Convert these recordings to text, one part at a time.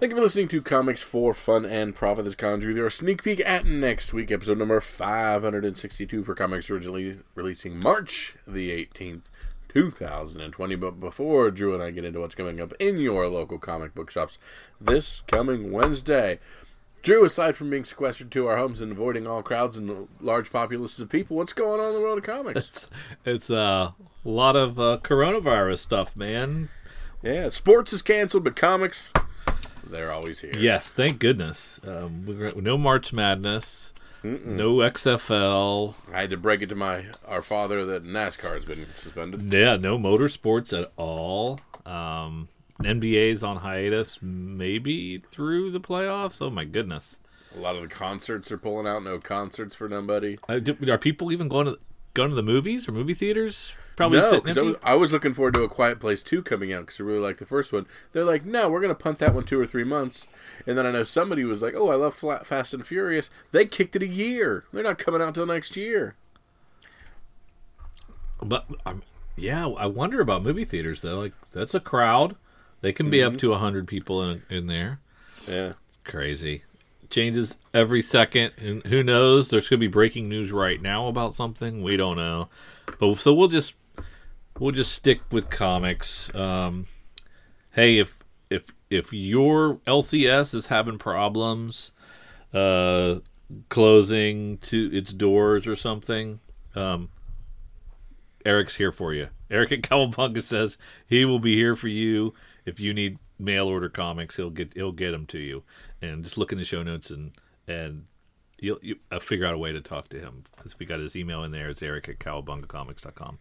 Thank you for listening to Comics for Fun and Profit. This is Drew. There are sneak peek at next week, episode number 562 for comics originally releasing March the 18th, 2020. But before Drew and I get into what's coming up in your local comic book shops this coming Wednesday, Drew, aside from being sequestered to our homes and avoiding all crowds and large populaces of people, what's going on in the world of comics? It's it's uh, a lot of uh, coronavirus stuff, man. Yeah, sports is canceled, but comics, they're always here. Yes, thank goodness. Um, we no March Madness, no XFL. I had to break it to my our father that NASCAR's been suspended. Yeah, no motorsports at all. Um, NBA's on hiatus, maybe through the playoffs. Oh my goodness. A lot of the concerts are pulling out. No concerts for nobody. Uh, do, are people even going to going to the movies or movie theaters? Probably no, sitting 'cause I was, I was looking forward to a Quiet Place two coming out because I really like the first one. They're like, no, we're gonna punt that one two or three months, and then I know somebody was like, oh, I love Fla- Fast and Furious. They kicked it a year. They're not coming out till next year. But um, yeah, I wonder about movie theaters though. Like that's a crowd. They can be up to hundred people in in there. Yeah. Crazy. Changes every second, and who knows? There's gonna be breaking news right now about something. We don't know, but so we'll just we'll just stick with comics. Um, hey, if if if your LCS is having problems, uh, closing to its doors or something, um, Eric's here for you. Eric at Cowabunga says he will be here for you if you need mail order comics. He'll get he'll get them to you, and just look in the show notes and and you'll you, uh, figure out a way to talk to him because we got his email in there. It's Eric at cowabungacomics.com.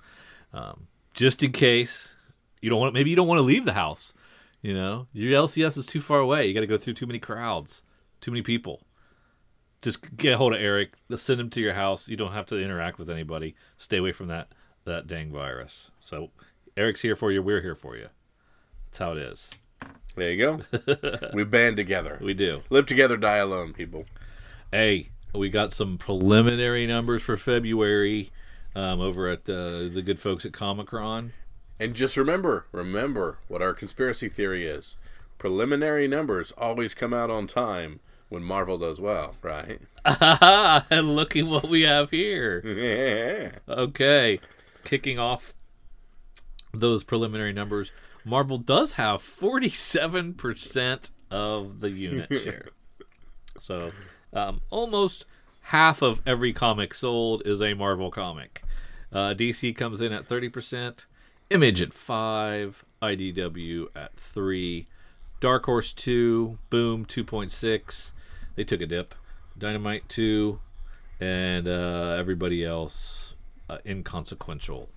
Um, just in case you don't want maybe you don't want to leave the house. You know your LCS is too far away. You got to go through too many crowds, too many people just get a hold of Eric. Let's send him to your house. You don't have to interact with anybody. Stay away from that that dang virus. So Eric's here for you. We're here for you. That's how it is. There you go. we band together. We do. Live together, die alone, people. Hey, we got some preliminary numbers for February um, over at uh, the good folks at Comichron. And just remember, remember what our conspiracy theory is. Preliminary numbers always come out on time when Marvel does well, right? and look at what we have here. Yeah. Okay, kicking off those preliminary numbers, Marvel does have 47% of the unit share. So, um, almost half of every comic sold is a Marvel comic. Uh, DC comes in at 30%, Image at 5, IDW at 3, Dark Horse 2, Boom 2.6. They took a dip. Dynamite 2, and uh, everybody else uh, inconsequential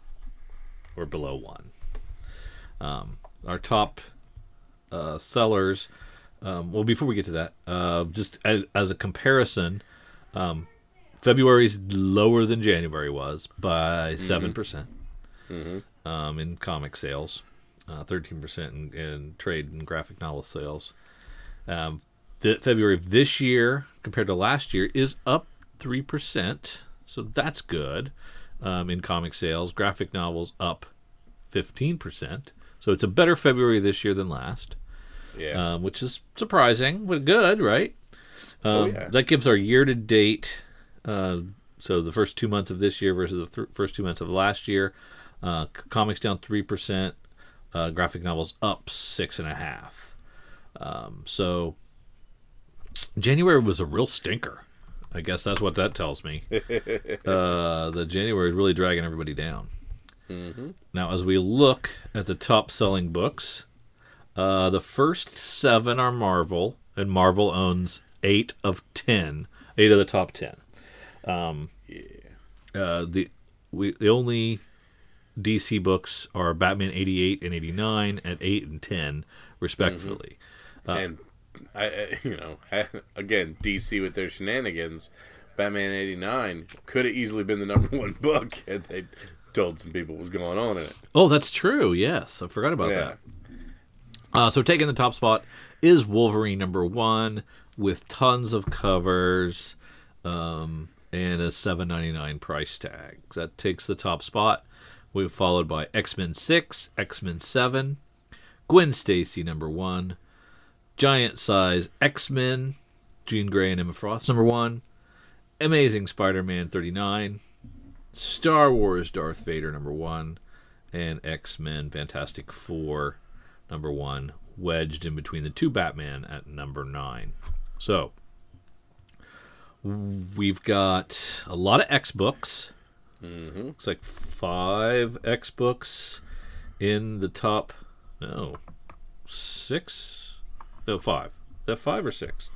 or below 1. Um, our top uh, sellers. Um, well, before we get to that, uh, just as, as a comparison, um, February's lower than January was by 7% um, in comic sales, uh, 13% in, in trade and graphic novel sales. Um, the February of this year compared to last year is up 3%, so that's good um, in comic sales. Graphic novels up 15%. So it's a better February this year than last Yeah. um, which is surprising, but good, right? Um, Oh, yeah. That gives our year to date. Uh, so the first two months of this year versus the th- first two months of last year. Uh, comics down three percent. Uh, graphic novels up six and a half. Um, so January was a real stinker. I guess that's what that tells me. uh, the January is really dragging everybody down. Now, as we look at the top selling books, uh, the first seven are Marvel, and Marvel owns eight of ten, eight of the top ten. Um, uh, the we the only DC books are Batman eighty eight and eighty nine at eight and ten, respectively. and I, I, you know, again, DC with their shenanigans. Batman '89 could have easily been the number one book had they told some people what was going on in it. Oh, that's true. Yes, I forgot about Yeah. that. Uh, so taking the top spot is Wolverine number one with tons of covers um, and a seven ninety nine price tag. That takes the top spot. We're followed by X Men six, X Men seven, Gwen Stacy number one, giant size X Men, Jean Grey and Emma Frost, number one. Amazing Spider Man 39. Star Wars Darth Vader, number one. And X Men Fantastic Four, number one, wedged in between the two Batman at number nine. So, we've got a lot of X books. Mm-hmm. Looks like five X books in the top. No, six. No, five. Is that five or six?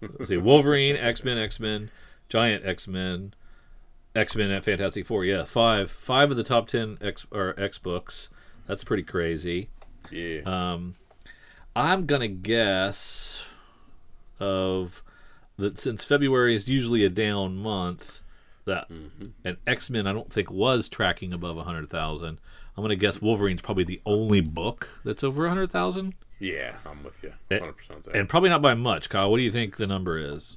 Let's see, Wolverine, X Men, X Men, Giant X Men, X Men at Fantastic Four. Yeah, five. Five of the top ten X or X books. That's pretty crazy. Yeah. Um, I'm gonna guess of that since February is usually a down month, that and X Men I don't think was tracking above hundred thousand. I'm gonna guess Wolverine's probably the only book that's over hundred thousand, yeah, I'm with you. Eh, 100% and probably not by much. Kyle, what do you think the number is?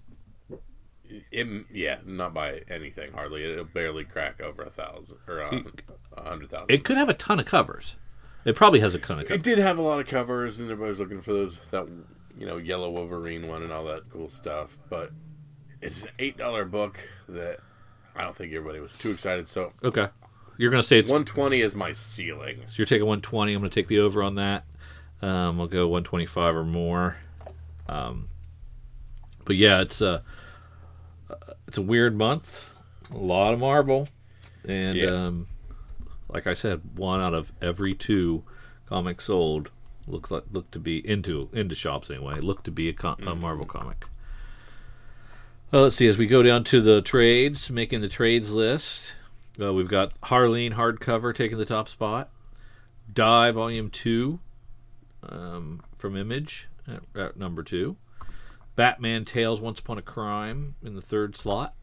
It, yeah, not by anything hardly. It'll barely crack over a thousand or uh, a hundred thousand. It could have a ton of covers. It probably has a ton of Covers. It did have a lot of covers, and everybody's looking for those that you know yellow Wolverine one and all that cool stuff. But it's an eight dollar book that I don't think everybody was too excited. So Okay, you're gonna say it's one twenty is my ceiling. So you're taking 120. I'm going to take the over on that. Um, we'll go 125 or more. Um, but yeah, it's a it's a weird month. A lot of Marvel, and Yeah. um, like I said, one out of every two comics sold look like look to be into into shops anyway. Look to be a, com- a Marvel comic. Uh, let's see as we go down to the trades, making the trades list. Uh, we've got Harleen hardcover taking the top spot. Die Volume Two um, from Image at, at number two. Batman Tales Once Upon a Crime in the third slot.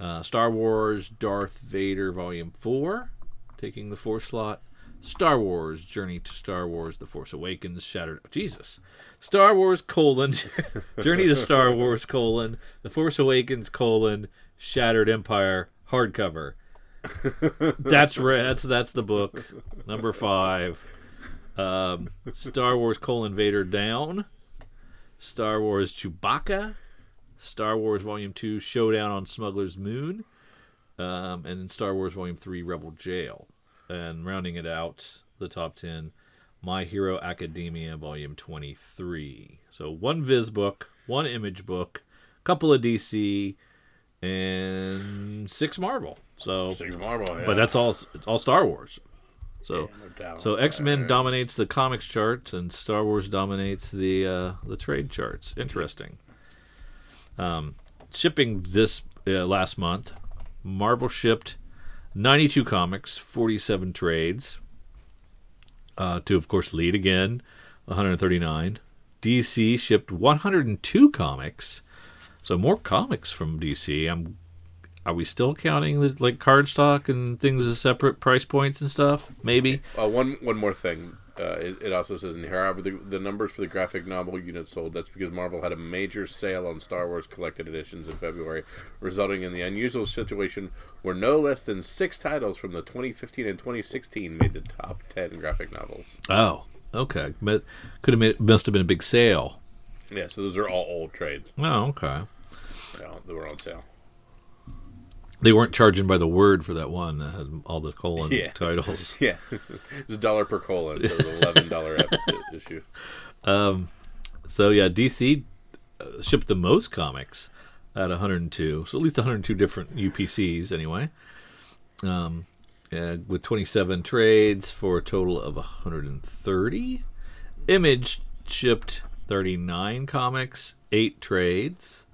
Uh, Star Wars Darth Vader Volume 4 taking the fourth slot. Star Wars Journey to Star Wars The Force Awakens Shattered Jesus. Star Wars colon Journey to Star Wars colon The Force Awakens colon Shattered Empire hardcover. that's. That's that's the book number five. Um, Star Wars colon Vader down. Star Wars Chewbacca. Star Wars Volume Two Showdown on Smuggler's Moon. Um, and then Star Wars Volume Three Rebel Jail. And rounding it out, the top ten, My Hero Academia Volume Twenty Three. So one Viz book, one Image book, a couple of DC, and six Marvel. So, Six Marvel, yeah. but that's all. It's all Star Wars. So. Yeah, no doubt. So X Men dominates the comics charts, and Star Wars dominates the uh, the trade charts. Interesting. Um, shipping this uh, last month, Marvel shipped 92 comics, 47 trades. Uh, to of course lead again, 139. DC shipped 102 comics, so more comics from DC. I'm. Are we still counting the, like card stock and things as separate price points and stuff? Maybe. Uh, one one more thing. Uh, it, it also says in here, however, the, the numbers for the graphic novel units sold, that's because Marvel had a major sale on Star Wars collected editions in February, resulting in the unusual situation where no less than six titles from the 2015 and 2016 made the top 10 graphic novels. Oh, okay. But could have made, must have been a big sale. Yeah, so those are all old trades Oh, okay. yeah, that were on sale. They weren't charging by the word for that one that had all the colon Yeah. titles. Yeah, it's a dollar per colon, so it's eleven dollar issue. So yeah, DC uh, shipped the most comics at 102. So at least 102 different UPCs anyway. Um, yeah, with 27 trades for a total of 130. Image shipped 39 comics, eight trades.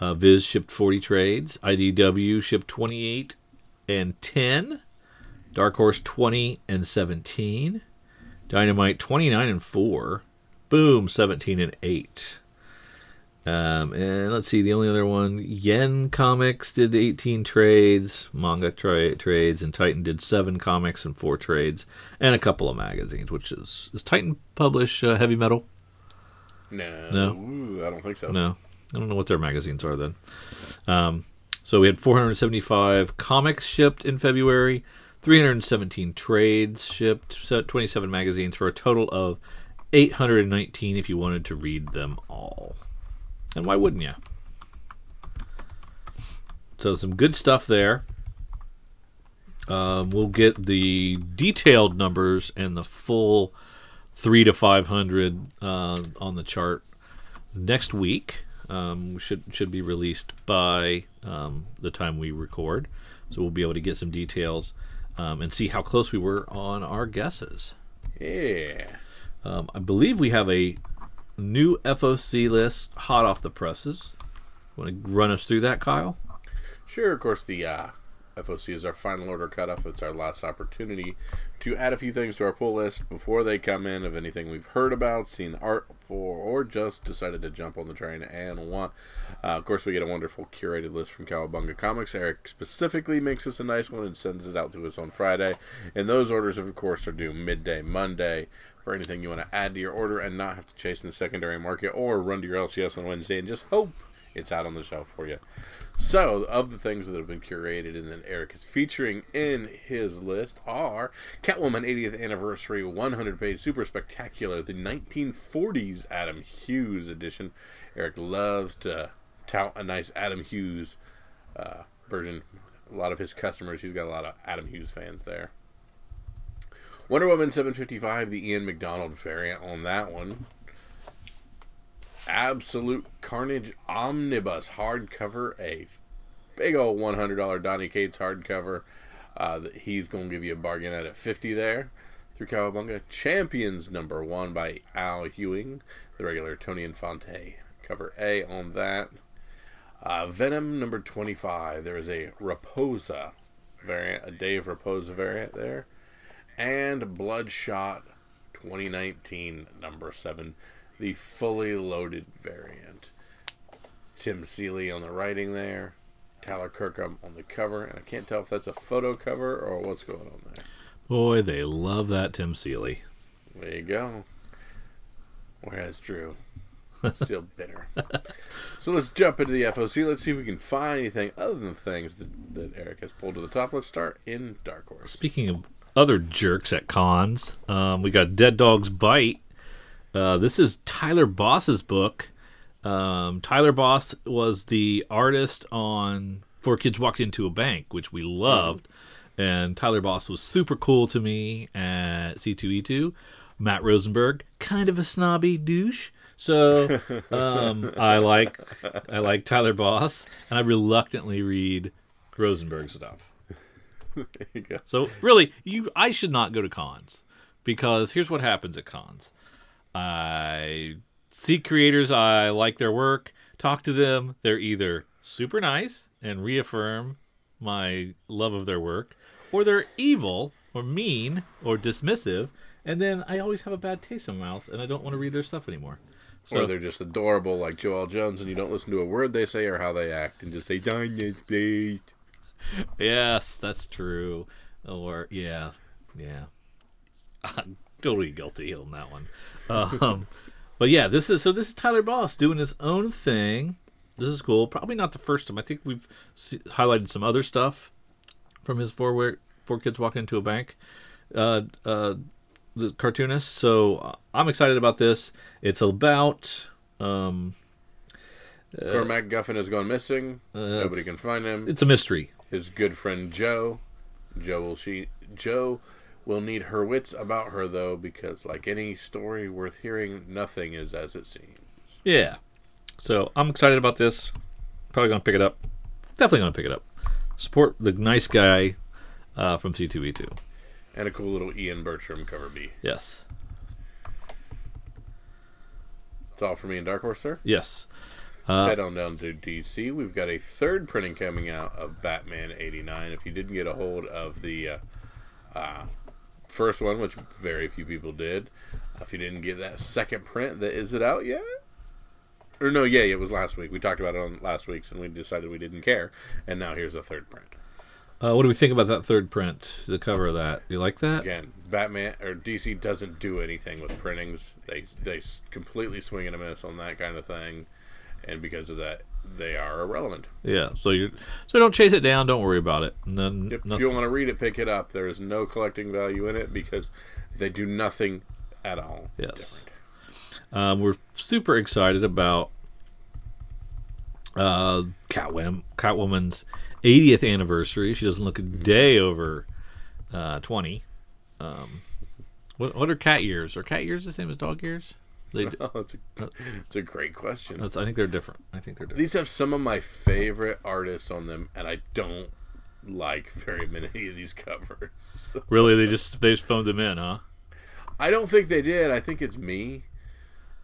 Uh, Viz shipped 40 trades. IDW shipped 28 and 10. Dark Horse 20 and 17. Dynamite 29 and 4. Boom 17 and 8. Um, and let's see, the only other one, Yen Comics did 18 trades, manga tra- trades, and Titan did 7 comics and 4 trades, and a couple of magazines, which is. Does Titan publish uh, heavy metal? No, No. Ooh, I don't think so. No. I don't know what their magazines are then. Um, so we had 475 comics shipped in February, 317 trades shipped, 27 magazines for a total of 819 if you wanted to read them all. And why wouldn't you? So, some good stuff there. Um, we'll get the detailed numbers and the full three to 500 uh, on the chart next week. Um, should should be released by um, the time we record, so we'll be able to get some details um, and see how close we were on our guesses. Yeah. Um, I believe we have a new FOC list hot off the presses. Want to run us through that, Kyle? Sure, of course, the uh, FOC is our final order cutoff. It's our last opportunity to add a few things to our pull list before they come in of anything we've heard about, seen art for, or just decided to jump on the train and want. Uh, of course, we get a wonderful curated list from Cowabunga Comics. Eric specifically makes us a nice one and sends it out to us on Friday. And those orders, of course, are due midday Monday for anything you want to add to your order and not have to chase in the secondary market or run to your LCS on Wednesday and just hope it's out on the shelf for you. So, of the things that have been curated and that Eric is featuring in his list are Catwoman 80th Anniversary 100 page super spectacular, the 1940s Adam Hughes edition. Eric loves to tout a nice Adam Hughes uh, version. A lot of his customers, he's got a lot of Adam Hughes fans there. Wonder Woman 755, the Ian McDonald variant on that one. Absolute Carnage Omnibus hardcover, a big old $100 Donny Cates hardcover. Uh, that he's going to give you a bargain at at 50 there through Cowabunga. Champions number one by Al Ewing, the regular Toni Infante cover A on that. Uh, Venom number 25, there is a Rapoza variant, a Dave Rapoza variant there. And Bloodshot 2019 number 7 the fully loaded variant. Tim Seeley on the writing there, Tyler Kirkham on the cover, and I can't tell if that's a photo cover or what's going on there. Boy, they love that Tim Seeley. There you go. Whereas Drew, still bitter. so let's jump into the FOC. Let's see if we can find anything other than things that, that Eric has pulled to the top. Let's start in Dark Horse. Speaking of other jerks at cons, um, we got Dead Dog's Bite uh, this is Tyler Boss's book. Um, Tyler Boss was the artist on Four Kids Walked Into a Bank, which we loved. Mm-hmm. And Tyler Boss was super cool to me at C2E2. Matt Rosenberg, kind of a snobby douche. So um, I like I like Tyler Boss, and I reluctantly read Rosenberg stuff. so really, you I should not go to cons because here's what happens at cons I see creators, I like their work, talk to them. They're either super nice and reaffirm my love of their work, or they're evil or mean or dismissive, and then I always have a bad taste in my mouth and I don't want to read their stuff anymore. So, or they're just adorable like Joëlle Jones and you don't listen to a word they say or how they act and just say, Dinah State. Yes, that's true. Or, yeah, yeah. Totally guilty on that one. Um, but yeah, this is so. This is Tyler Boss doing his own thing. This is cool. Probably not the first time. I think we've see, highlighted some other stuff from his four where four kids walking into a bank. Uh, uh, the cartoonist. So uh, I'm excited about this. It's about. Um, uh, Cormac Guffin has gone missing. Uh, Nobody can find him. It's a mystery. His good friend Joe. Joe will she Joe will need her wits about her, though, because, like any story worth hearing, nothing is as it seems. Yeah. So I'm excited about this. Probably going to pick it up. Definitely going to pick it up. Support the nice guy uh, from C2E2. And a cool little Ian Bertram cover B. Yes. That's all for me and Dark Horse, sir? Yes. Uh, Let's head on down to DC. We've got a third printing coming out of Batman 89. If you didn't get a hold of the uh, uh, first one, which very few people did. Uh, if you didn't get that second print, that is it out yet? Or no, yeah, it was last week. We talked about it on last week's, and we decided we didn't care. And now here's the third print. Uh, what do we think about that third print? The cover of that, you like that? Again, Batman or DC doesn't do anything with printings. They they completely swing and a miss on that kind of thing, and because of that, they are irrelevant. Yeah, so you so don't chase it down. Don't worry about it. None, if nothing. you want to read it, pick it up. There is no collecting value in it because they do nothing at all. Yes. Um, we're super excited about uh, Catwoman, Catwoman's 80th anniversary. She doesn't look a day over uh, 20. Um, what, what are cat years? Are cat years the same as dog years? They, d- Oh, it's a, it's a great question. that's, I think they're different. I think they're different. These have some of my favorite artists on them, and I don't like very many of these covers. Really, they just they just phoned them in, huh? I don't think they did. I think it's me.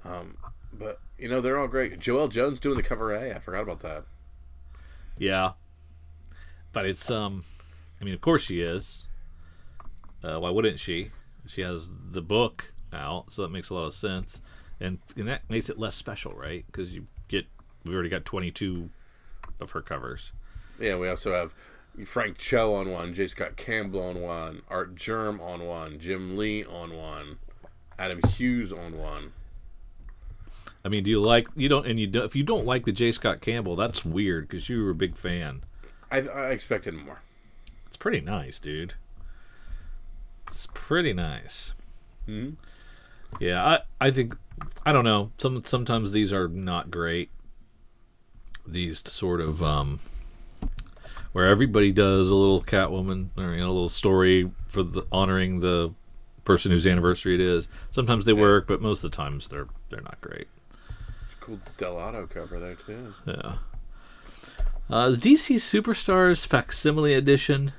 Um, but you know they're all great. Joëlle Jones doing the cover A. I forgot about that. Yeah, but it's um, I mean, of course she is. Uh, why wouldn't she? She has the book out, so that makes a lot of sense, and and that makes it less special, right? Because you get we've already got twenty two of her covers. Yeah, we also have Frank Cho on one, J. Scott Campbell on one, Artgerm on one, Jim Lee on one, Adam Hughes on one. I mean, do you like you don't and you do, if you don't like the J. Scott Campbell, that's weird because you were a big fan. I, I expected more. It's pretty nice, dude. It's pretty nice. Mhm. Yeah, I I think I don't know. Some sometimes these are not great. These sort of um where everybody does a little Catwoman or you know, a little story for the honoring the person whose anniversary it is. Sometimes they work, but most of the times they're they're not great. It's a cool Dell'Otto cover there too. Yeah. Uh, the DC Superstars facsimile edition.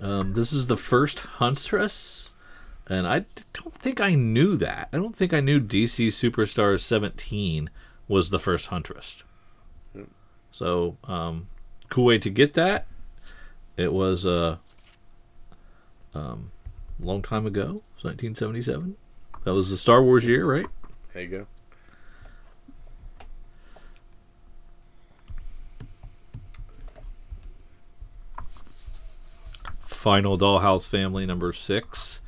Um, this is the first Huntress, and I don't think I knew that. I don't think I knew DC Superstars 17 was the first Huntress. So, um, cool way to get that. It was a um, long time ago. It was 1977. That was the Star Wars year, right? There you go. Final Dollhouse Family number six.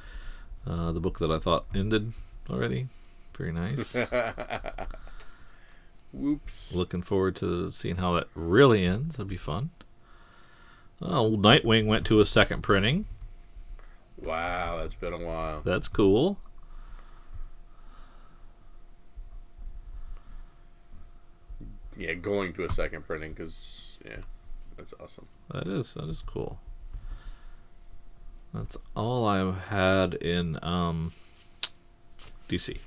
Uh, the book that I thought ended already. Very nice. Whoops. Looking forward to seeing how that really ends. That'd be fun. Oh, Nightwing went to a second printing. Wow, that's been a while. That's cool. Yeah, going to a second printing because yeah, that's awesome. That is that is cool. That's all I've had in um, DC.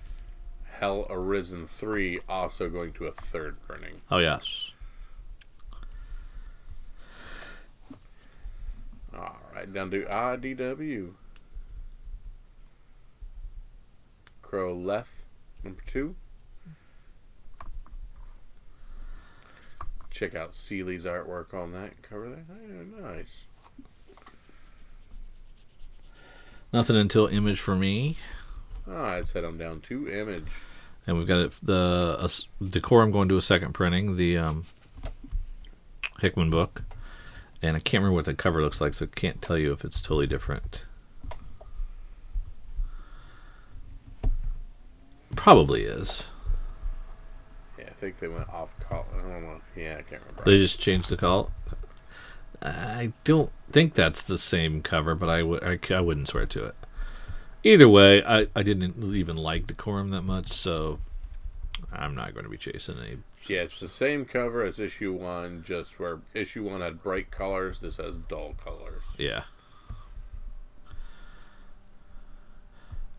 Hell Arisen three also going to a third printing. Oh yes, All right, down to IDW. Crow left, number two. Check out Seeley's artwork on that cover there. Yeah, nice. Nothing until Image for me. All right, let's head on down to Image. and we've got it, the uh, decorum going to a second printing the um, hickman book and i can't remember what the cover looks like so can't tell you if it's totally different probably is Yeah, I think they went off call. I don't know. Yeah, I can't remember. they just changed the call i don't think that's the same cover but I would I, I wouldn't swear to it either way I, I didn't even like decorum that much so i'm not going to be chasing any Yeah, it's the same cover as issue one, just where issue one had bright colors. This has dull colors. Yeah.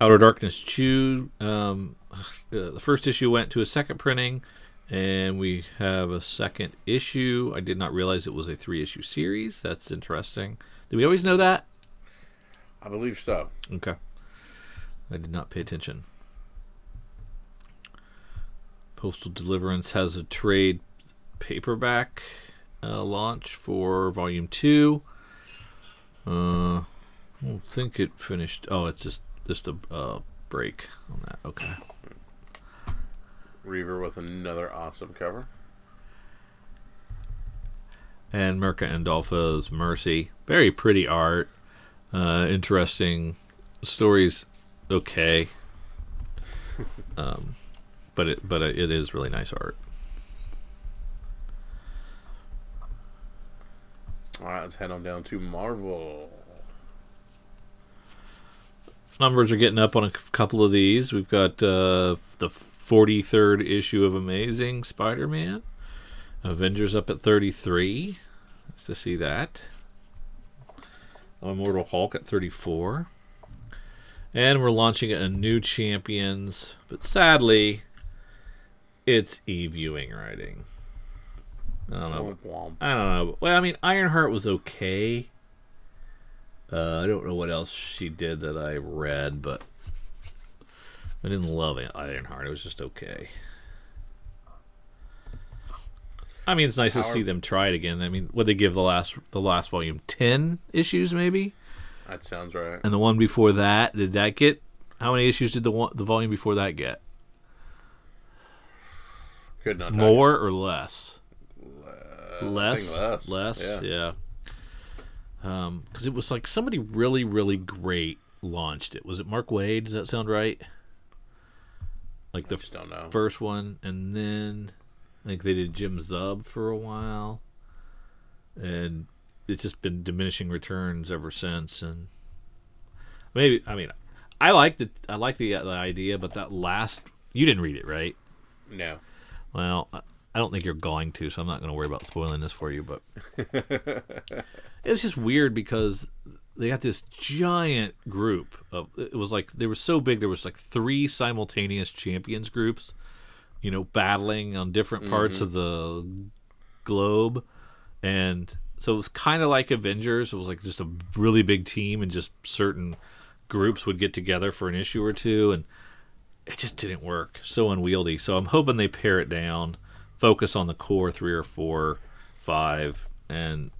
Outer Darkness Chew. Um, uh, the first issue went to a second printing, and we have a second issue. I did not realize it was a three issue series. That's interesting. Do we always know that? I believe so. Okay. I did not pay attention. Postal Deliverance has a trade paperback uh, launch for Volume 2. Uh, I don't think it finished. Oh, it's just just a uh, break on that. Okay. Reaver with another awesome cover. And Mirka Andolfo's Mercy. Very pretty art. Uh, interesting stories. Okay. um, but it but it is really nice art. All right, let's head on down to Marvel. numbers are getting up on a couple of these. We've got uh, the 43rd issue of Amazing Spider-Man. Avengers up at 33. Nice to see that. Immortal Hulk at 34. And we're launching a new Champions, but sadly, it's Eve Ewing writing. I don't know. I don't know. Well, I mean, Ironheart was okay. Uh, I don't know what else she did that I read, but I didn't love it, Ironheart. It was just okay. I mean, it's nice to see them try it again. I mean, what they give the last the last volume ten issues maybe, That sounds right. and the one before that did that get how many issues did the one the volume before that get? Could not. More or less? I less, think less. less, Yeah. yeah. Um, because it was like somebody really, really great launched it. Was it Mark Waid? Does that sound right? Like the don't know. first one, and then I think they did Jim Zub for a while, and it's just been diminishing returns ever since. And maybe I mean, I like the I like the, the idea, but that last you didn't read it, right? No. Well, I don't think you're going to, so I'm not going to worry about spoiling this for you. But it was just weird because they got this giant group of. It was like they were so big. There was like three simultaneous champions groups, you know, battling on different parts mm-hmm. of the globe, and so it was kind of like Avengers. It was like just a really big team, and just certain groups would get together for an issue or two, and it just didn't work. So unwieldy. So I'm hoping they pare it down, focus on the core three or four, five, and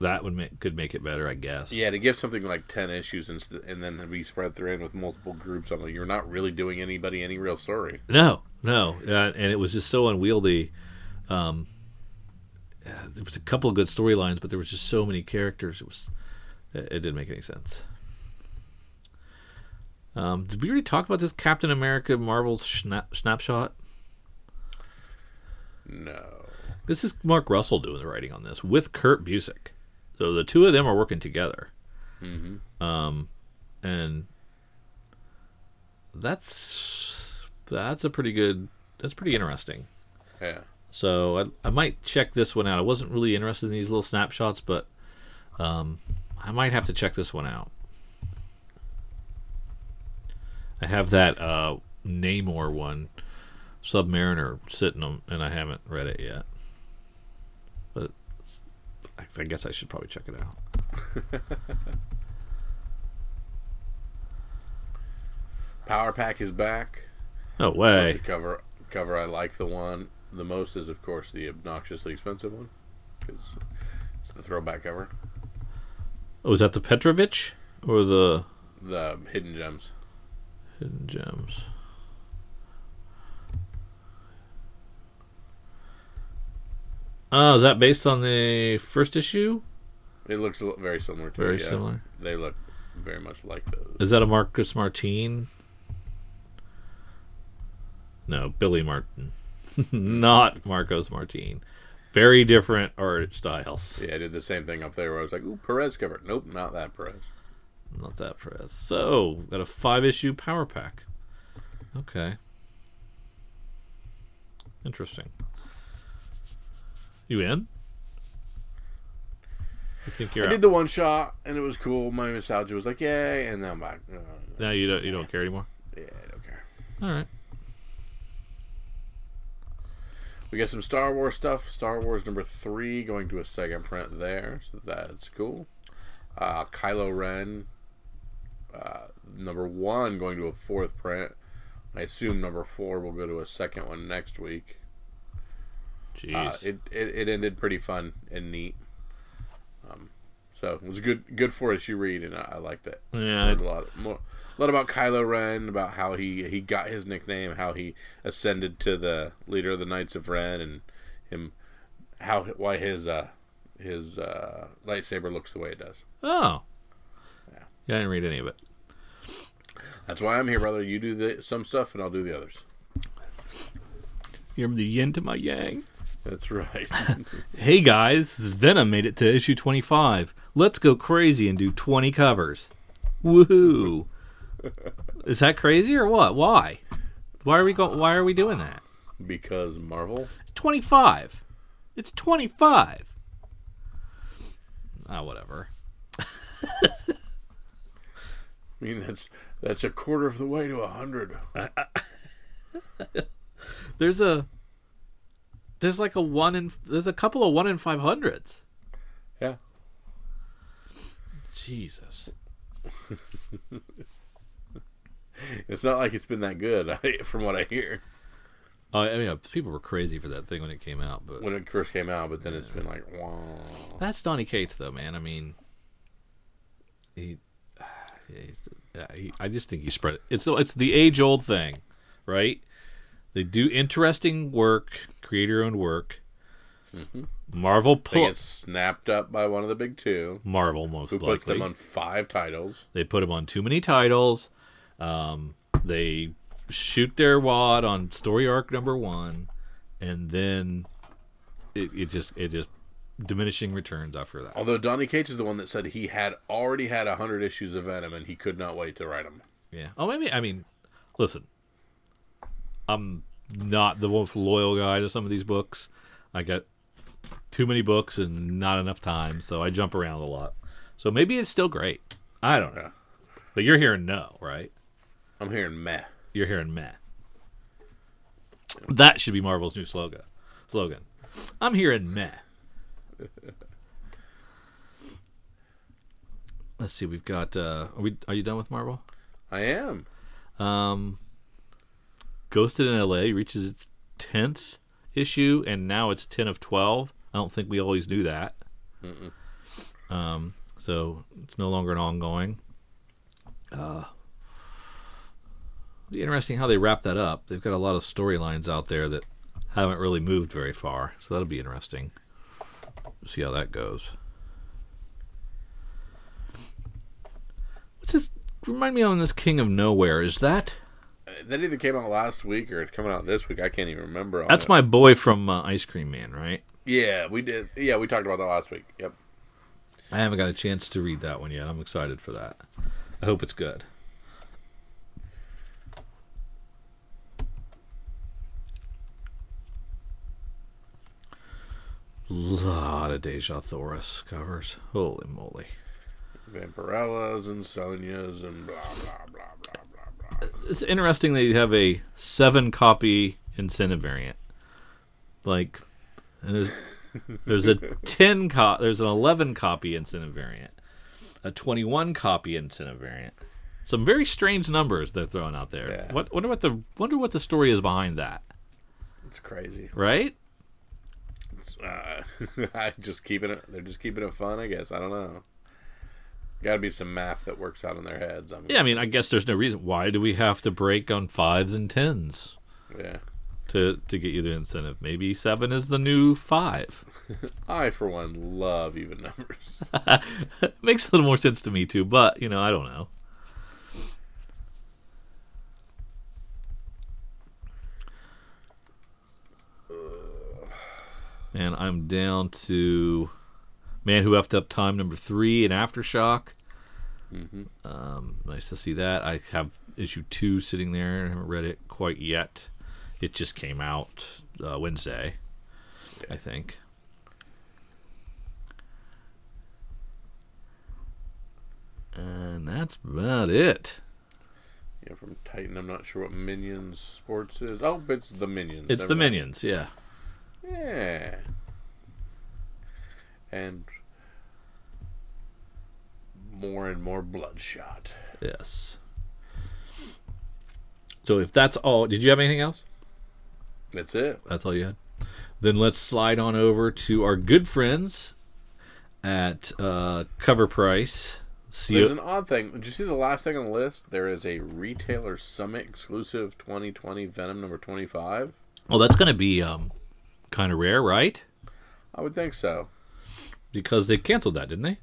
that would make could make it better, I guess. Yeah, to give something like ten issues and, and then be spread through with multiple groups, I'm like, you're not really doing anybody any real story. No, no, uh, and it was just so unwieldy. Um, uh, there was a couple of good storylines, but there was just so many characters. It was, it, it didn't make any sense. Um, did we already talk about this Captain America Marvel snap, snapshot? No. This is Mark Russell doing the writing on this with Kurt Busiek. So the two of them are working together. Mm-hmm. Um, and that's that's a pretty good. That's pretty interesting. Yeah. So I, I might check this one out. I wasn't really interested in these little snapshots, but um, I might have to check this one out. I have that uh, Namor one, Submariner, sitting on, and I haven't read it yet. I, guess I should probably check it out. Power Pack is back. No way. The cover cover I like the one the most is of course the obnoxiously expensive one because it's the throwback cover. Oh, is that the Petrovich or the The hidden gems. Hidden Gems? Oh, is that based on the first issue? It looks very similar to Very it, yeah. similar. They look very much like those. Is that a Marcus Martin? No, Billy Martin. Not Marcos Martin. Very different art styles. Yeah, I did the same thing up there where I was like, "Ooh, Perez cover." Nope, not that Perez. Not that press. So, got a five issue power pack. Okay. Interesting. You in? I think you're I out. did the one shot and it was cool. My nostalgia was like, "Yay!" And then I'm back. Uh, now you don't you don't care anymore. yeah, I don't care. All right. We got some Star Wars stuff. Star Wars number three going to a second print there, so that's cool. Uh, Kylo Ren uh, number one going to a fourth print. I assume number four will go to a second one next week. Jeez. Uh, it, it it ended pretty fun and neat. Um, so it was good good for issue read, and I, I liked it. yeah. Learned a lot more, a lot about Kylo Ren, about how he he got his nickname, how he ascended to the leader of the Knights of Ren, and him how why his uh his uh lightsaber looks the way it does. Oh. Yeah. Yeah, I didn't read any of it. That's why I'm here, brother. You do the some stuff, and I'll do the others. You're the yin to my yang. That's right. Hey guys, this is Venom made it to issue 25. Let's go crazy and do 20 covers. Woohoo! Is that crazy or what? Why? Why are we go? Why are we doing that? Because Marvel. Twenty five. It's twenty five. Ah, whatever. I mean, that's that's a quarter of the way to a hundred. There's a. There's like a one in. There's a couple of one in five hundreds. Yeah. Jesus. It's not like it's been that good, from what I hear. Oh, I mean, uh, people were crazy for that thing when it came out, but When it first came out, but then it's been like, wow. that's Donny Cates, though, man. I mean, he, yeah, he's, yeah, he, I just think he spread it. It's it's the age old thing, right? They do interesting work, creator owned work. Marvel They pull snapped up by one of the big two, Marvel most who puts likely. them on five titles. They put them on too many titles. Um, they shoot their wad on story arc number one, and then it, it just it just diminishing returns after that. Although Donny Cates is the one that said he had already had a hundred issues of Venom and he could not wait to write them. Yeah. Oh, maybe. I mean, listen. I'm not the most loyal guy to some of these books. I got too many books and not enough time, so I jump around a lot. So maybe it's still great. I don't know. But you're hearing no, right? I'm hearing meh. You're hearing meh. That should be Marvel's new slogan. Slogan. I'm hearing meh. Let's see. We've got. Uh, are we? Are you done with Marvel? I am. Um, Ghosted in L.A. reaches its tenth issue, and now it's ten of twelve. I don't think we always knew that. Um, so it's no longer an ongoing. Uh, be interesting how they wrap that up. They've got a lot of storylines out there that haven't really moved very far, so that'll be interesting. See how that goes. What's this? Remind me on this King of Nowhere. Is that? That either came out last week or it's coming out this week. I can't even remember. That's my boy from uh, Ice Cream Man, right? Yeah, we did. Yeah, we talked about that last week. Yep. I haven't got a chance to read that one yet. I'm excited for that. I hope it's good. Lot of Dejah Thoris covers. Holy moly. Vampirellas and Sonjas and blah blah blah blah. It's interesting they have a seven copy incentive variant. Like, and there's there's a ten co- there's an eleven copy incentive variant, a twenty one copy incentive variant. Some very strange numbers they're throwing out there. Yeah. What wonder what the wonder what the story is behind that, It's crazy. right? It's, uh, I just keeping it. They're just keeping it fun. I guess. I don't know. Got to be some math that works out in their heads. I'm, Yeah, I mean, I guess there's no reason why do we have to break on fives and tens yeah. to to get you the incentive. Maybe seven is the new five. I, for one, love even numbers. Makes a little more sense to me too, but you know, I don't know. And I'm down to Man Who Effed Up Time number three in Aftershock. hmm Um, nice to see that. I have issue two sitting there. I haven't read it quite yet. It just came out uh, Wednesday, I think. And that's about it. Yeah, from Titan. I'm not sure what Minions Sports is. Oh, it's the Minions. It's Never the mind. Minions, yeah. Yeah. And more and more bloodshot. Yes. So if that's all, did you have anything else? That's it. That's all you had. Then let's slide on over to our good friends at uh, CovrPrice. See There's an odd thing. Did you see the last thing on the list? There is a retailer summit exclusive 2020 Venom number 25. well, that's going to be um, kind of rare, right? I would think so. Because they canceled that, didn't they?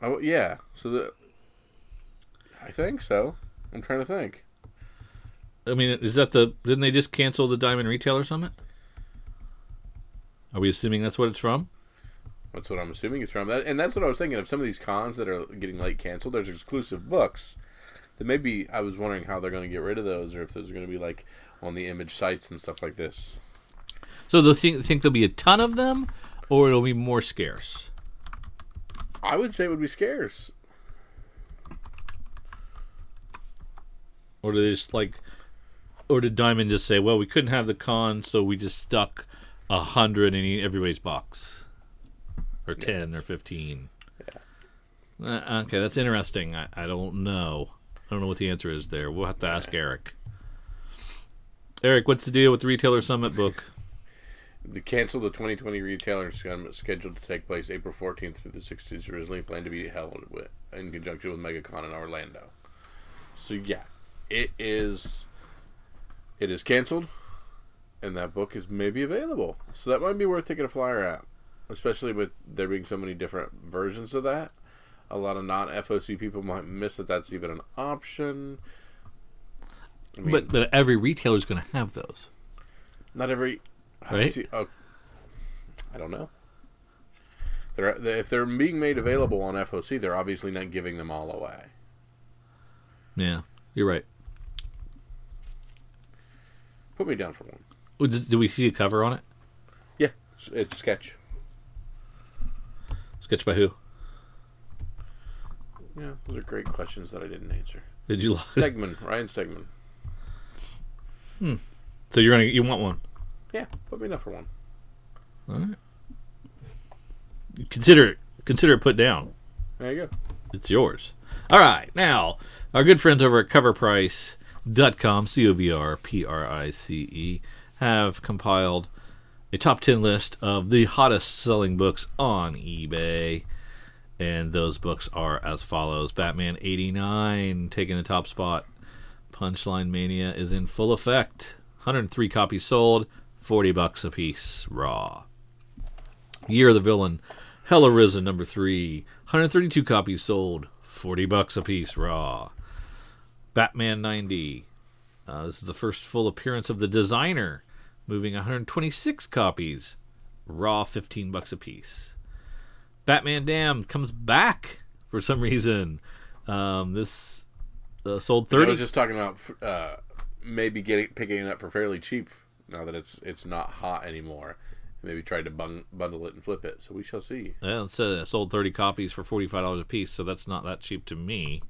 Oh yeah. So the. I think so. I'm trying to think. I mean, is that the? Didn't they just cancel the Diamond Retailer Summit? Are we assuming that's what it's from? That's what I'm assuming it's from. That, and that's what I was thinking of some of these cons that are getting late canceled. There's exclusive books that maybe I was wondering how they're going to get rid of those, or if those are going to be like on the image sites and stuff like this. So they think, think there'll be a ton of them, or it'll be more scarce? I would say it would be scarce. Or do they just like, or did Diamond just say, "Well, we couldn't have the con, so we just stuck a hundred in everybody's box, or ten or fifteen? Yeah. Uh, okay, that's interesting. I, I don't know. I don't know what the answer is there. We'll have to ask Eric. Eric, what's the deal with the Retailer Summit book? The cancel the 2020 Retailer Summit scheduled to take place April 14th through the 16th. Originally planned to be held with, in conjunction with MegaCon in Orlando. So yeah, it is. It is canceled, and that book is maybe available. So that might be worth taking a flyer at, especially with there being so many different versions of that. A lot of non FOC people might miss that that's even an option. I mean, but but every retailer is going to have those. Not every, right? See, oh, I don't know. They're if they're being made available on FOC, they're obviously not giving them all away. Yeah, you're right. Put me down for one. Do we see a cover on it? Yeah, it's sketch. Sketch by who? Yeah, those are great questions that I didn't answer. Did you? Like Stegman, Ryan Stegman. Hmm. So you're gonna you want one? Yeah, put me down for one. All right. Consider it. Consider it put down. There you go. It's yours. All right. Now, our good friends over at CovrPrice.com, C O V R P R I C E, have compiled a top 10 list of the hottest selling books on eBay. And those books are as follows Batman 89 taking the top spot. Punchline Mania is in full effect. 103 copies sold, 40 bucks a piece, raw. Year of the Villain, Hell Arisen number 3, 132 copies sold, 40 bucks a piece, raw. Batman 90. Uh, this is the first full appearance of the designer, moving 126 copies, raw 15 bucks a piece. Batman Damned comes back for some reason. Um, this uh, sold thirty. I was just talking about uh, maybe getting picking it up for fairly cheap now that it's it's not hot anymore. Maybe try to bun- bundle it and flip it. So we shall see. Yeah, it said it sold thirty copies for forty five dollars a piece. So that's not that cheap to me.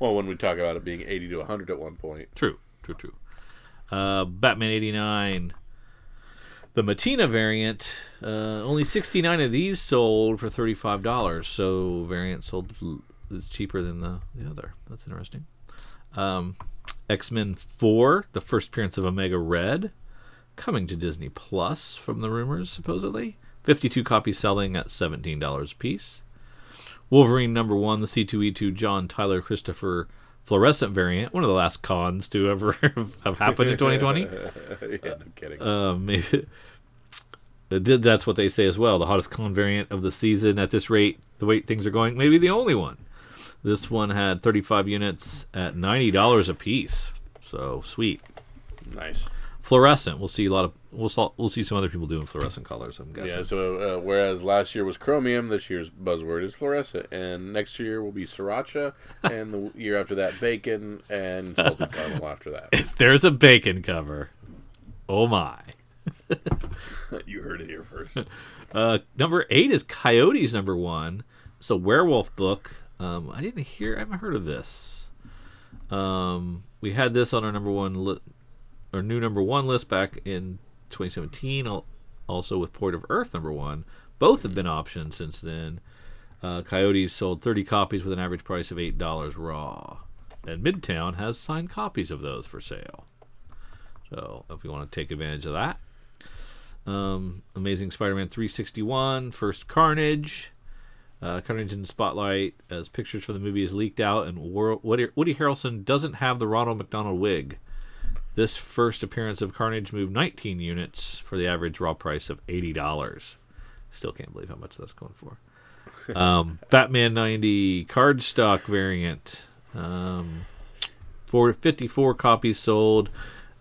Well, when we talk about it being eighty to hundred at one point. True, true, true. Uh, Batman eighty nine. The Mattina variant, uh, only 69 of these sold for $35. So variant sold is cheaper than the, the other. That's interesting. Um, X Men 4, the first appearance of Omega Red, coming to Disney Plus from the rumors, supposedly. 52 copies selling at $17 a piece. Wolverine number 1, the C2E2 John Tyler Christopher fluorescent variant, one of the last cons to ever have happened in 2020. yeah, no kidding. Uh, maybe did. That's what they say as well. The hottest con variant of the season at this rate, the way things are going, maybe the only one. This one had 35 units at $90 a piece. So sweet. Nice. Fluorescent. We'll see a lot of we'll saw, we'll see some other people doing fluorescent colors. I'm guessing. Yeah. So uh, whereas last year was chromium, this year's buzzword is fluorescent, and next year will be sriracha, and the year after that bacon and salted caramel after that. If there's a bacon cover, oh my. you heard it here first. Uh, number eight is Coyotes. Number one. It's a werewolf book. Um, I didn't hear. I haven't heard of this. Um, we had this on our number one li- our new number one list back in 2017. Also with Port of Earth number one. Both have been optioned since then. Uh, Coyotes sold 30 copies with an average price of eight dollars raw, and Midtown has signed copies of those for sale. So if you want to take advantage of that, um, Amazing Spider-Man 361, First Carnage, uh, Carnage in the Spotlight, as pictures for the movie is leaked out, and Woody, Woody Harrelson doesn't have the Ronald McDonald wig. This first appearance of Carnage moved 19 units for the average raw price of $80. Still can't believe how much that's going for. Um, Batman 90 cardstock variant. Um, for 54 copies sold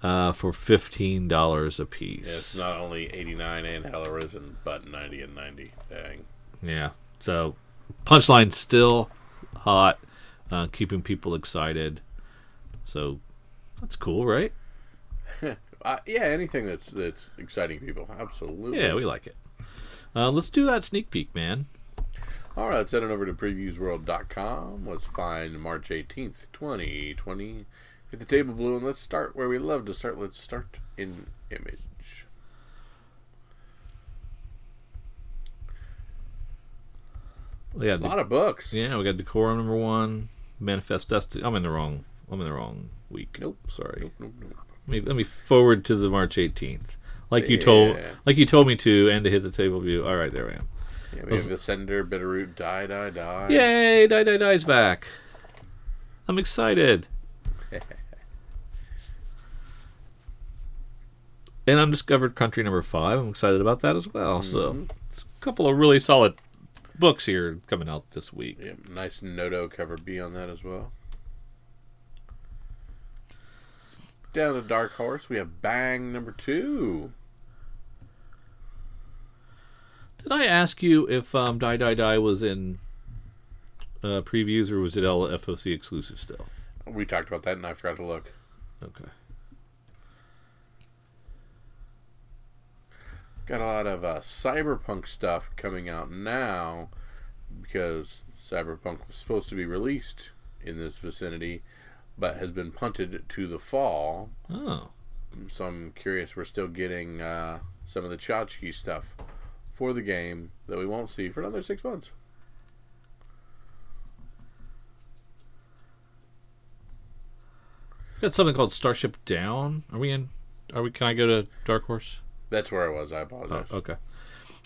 uh, for $15 a piece. Yeah, it's not only 89 and Hell Arisen, but 90 and 90. Dang. Yeah. So, punchline still hot, uh, keeping people excited. So, that's cool, right? Uh, yeah, anything that's that's exciting people, absolutely. Yeah, we like it. Uh, let's do that sneak peek, man. All right, let's head on over to previewsworld.com. Let's find March 18th, 2020. Hit the table blue and let's start where we love to start. Let's start in image. Yeah, A lot of books. yeah, we got Decorum number one, Manifest Destiny. I'm in the wrong. I'm in the wrong week. Nope. Sorry. Nope, nope, nope. Let me, let me forward to the March 18th, like you told, Yeah. like you told me to, and to hit the table view. All right, there I am. Yeah, we have the Sender, Bitterroot, Die, Die, Die. Yay! Die Die Die's back. I'm excited. and Undiscovered Country number five. I'm excited about that as well. So, mm-hmm. it's a couple of really solid books here coming out this week. Yeah, nice Noto cover B on that as well. Down to Dark Horse, we have Bang number two. Did I ask you if um, Die Die Die was in uh, previews or was it all FOC exclusive still? We talked about that and I forgot to look. Okay. Got a lot of uh, cyberpunk stuff coming out now because cyberpunk was supposed to be released in this vicinity but has been punted to the fall. Oh. So I'm curious, we're still getting uh, some of the tchotchke stuff for the game that we won't see for another six months. Got something called Starship Down. Are we in? Are we? Can I go to Dark Horse? That's where I was. I Oh, apologize. okay.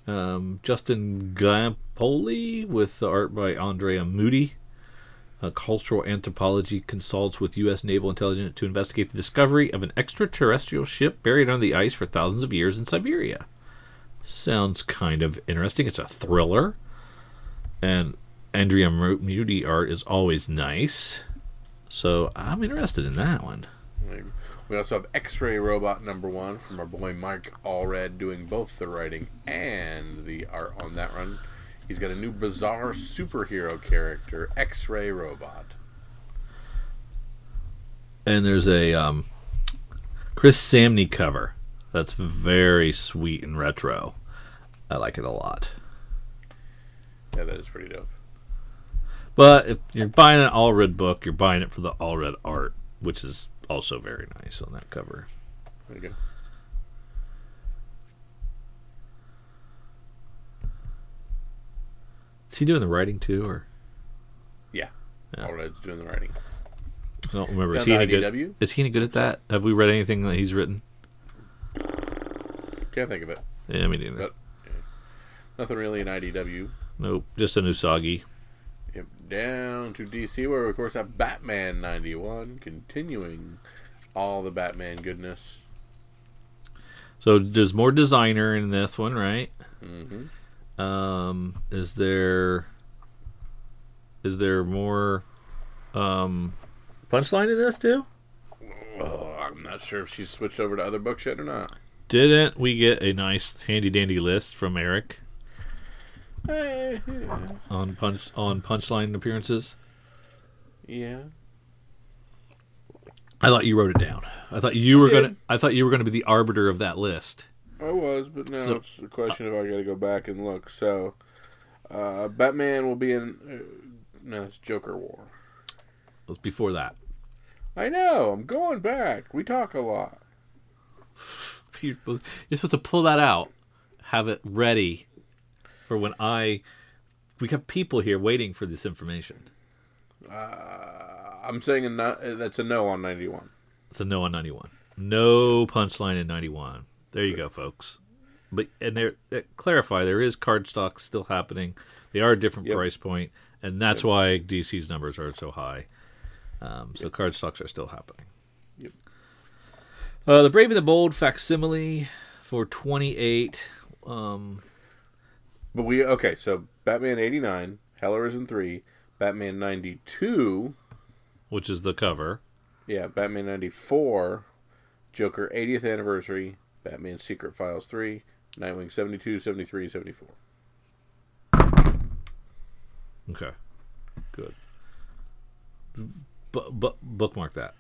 Um, Justin Giampaoli with the art by Andrea Mutti. A cultural anthropology consults with U.S. naval intelligence to investigate the discovery of an extraterrestrial ship buried under the ice for thousands of years in Siberia. Sounds kind of interesting. It's a thriller, and Andrea Mutti art is always nice. So I'm interested in that one. We also have X-Ray Robot number one from our boy Mike Allred doing both the writing and the art on that run. He's got a new bizarre superhero character, X-Ray Robot. and there's a um, Chris Samnee cover that's very sweet and retro. I like it a lot. Yeah, that is pretty dope. But if you're buying an Allred book, you're buying it for the Allred art, which is also very nice on that cover. There you go. Is he doing the writing too, or Yeah. Yeah. Allred's doing the writing. I don't remember? Is he any good? Is he any good at that? Have we read anything that he's written? Can't think of it. Yeah, me neither. But- Nothing really in IDW. Nope, just an Usagi. Yep. Down to DC, where we of course have Batman 91, continuing all the Batman goodness. So there's more designer in this one, right? hmm Um, is there is there more um, punchline in this too? Oh, I'm not sure if she's switched over to other books yet or not. Didn't we get a nice handy dandy list from Eric Eh, on punch on punchline appearances? yeah. I thought you wrote it down. I thought you were gonna. I thought you were gonna be the arbiter of that list. I was, but now So- it's a question of I got to go back and look. So, uh, Batman will be in. Uh, no, it's Joker War. It was before that. I know. I'm going back. We talk a lot. You're supposed to pull that out, have it ready for when I. We have people here waiting for this information. I'm saying a no, uh, that's a no on 91. It's a no on 91. No punchline in 91. There you go, folks. But and there, uh, clarify there is card stock still happening. They are a different Yep. price point, and that's why DC's numbers are so high. Um, so card stocks are still happening. Yep. Uh, the Brave and the Bold facsimile for 28. Um, But we okay. So Batman 89, Hell Arisen 3, Batman 92, which is the cover. yeah, Batman 94, Joker 80th anniversary, Batman Secret Files 3, Nightwing 72, 73, 74. Okay, good. Bu- bu- bookmark that.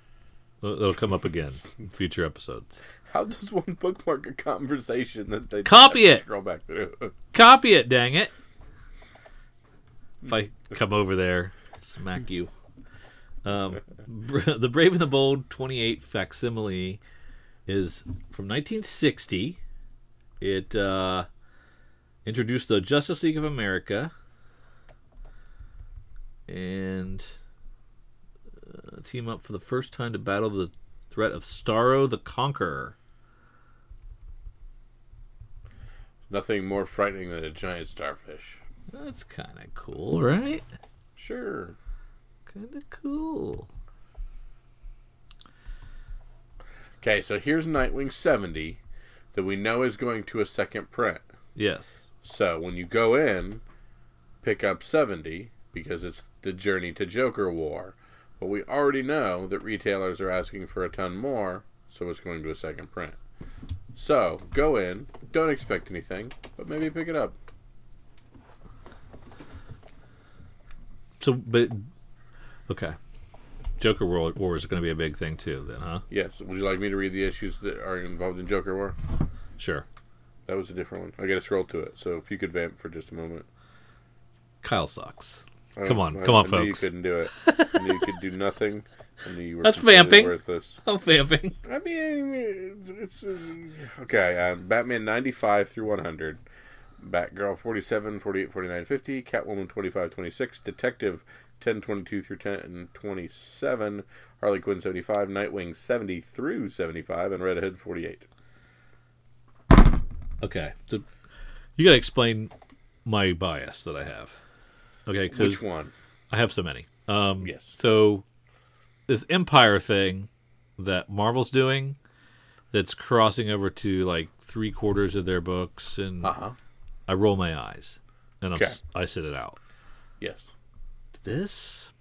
It'll come up again in future episodes. How does one bookmark a conversation that they Copy it. Scroll back through. Copy it, dang it! If I come over there, smack you. Um, the Brave and the Bold 28 facsimile is from 1960. It uh, introduced the Justice League of America and uh, team up for the first time to battle the threat of Starro the Conqueror. Nothing more frightening than a giant starfish. That's kind of cool, right? Sure. Kind of cool. Okay, so here's Nightwing 70 that we know is going to a second print. Yes. So when you go in, pick up 70 because it's the Journey to Joker War. But we already know that retailers are asking for a ton more, so it's going to a second print. So go in, don't expect anything, but maybe pick it up. So, but okay, Joker War, War is going to be a big thing too. Then, huh? Yes. Would you like me to read the issues that are involved in Joker War? Sure. That was a different one. I got to scroll to it. So if you could vamp for just a moment. Kyle sucks. I- Come on, I- come on, I knew you couldn't do it. I knew you could do nothing. I knew you were That's vamping. worthless. I'm vamping. I mean, it's, it's okay. Uh, Batman 95 through 100, Batgirl 47, 48, 49, 50, Catwoman 25, 26, Detective 10, 22 through 10 27, Harley Quinn 75, Nightwing 70 through 75, and Red Hood 48. Okay, so you got to explain my bias that I have. Okay, Which one? I have so many. Um, Yes. So this Empire thing that Marvel's doing, that's crossing over to like three quarters of their books, and Uh huh. I roll my eyes and I'm, Okay. s- I sit it out. Yes. This,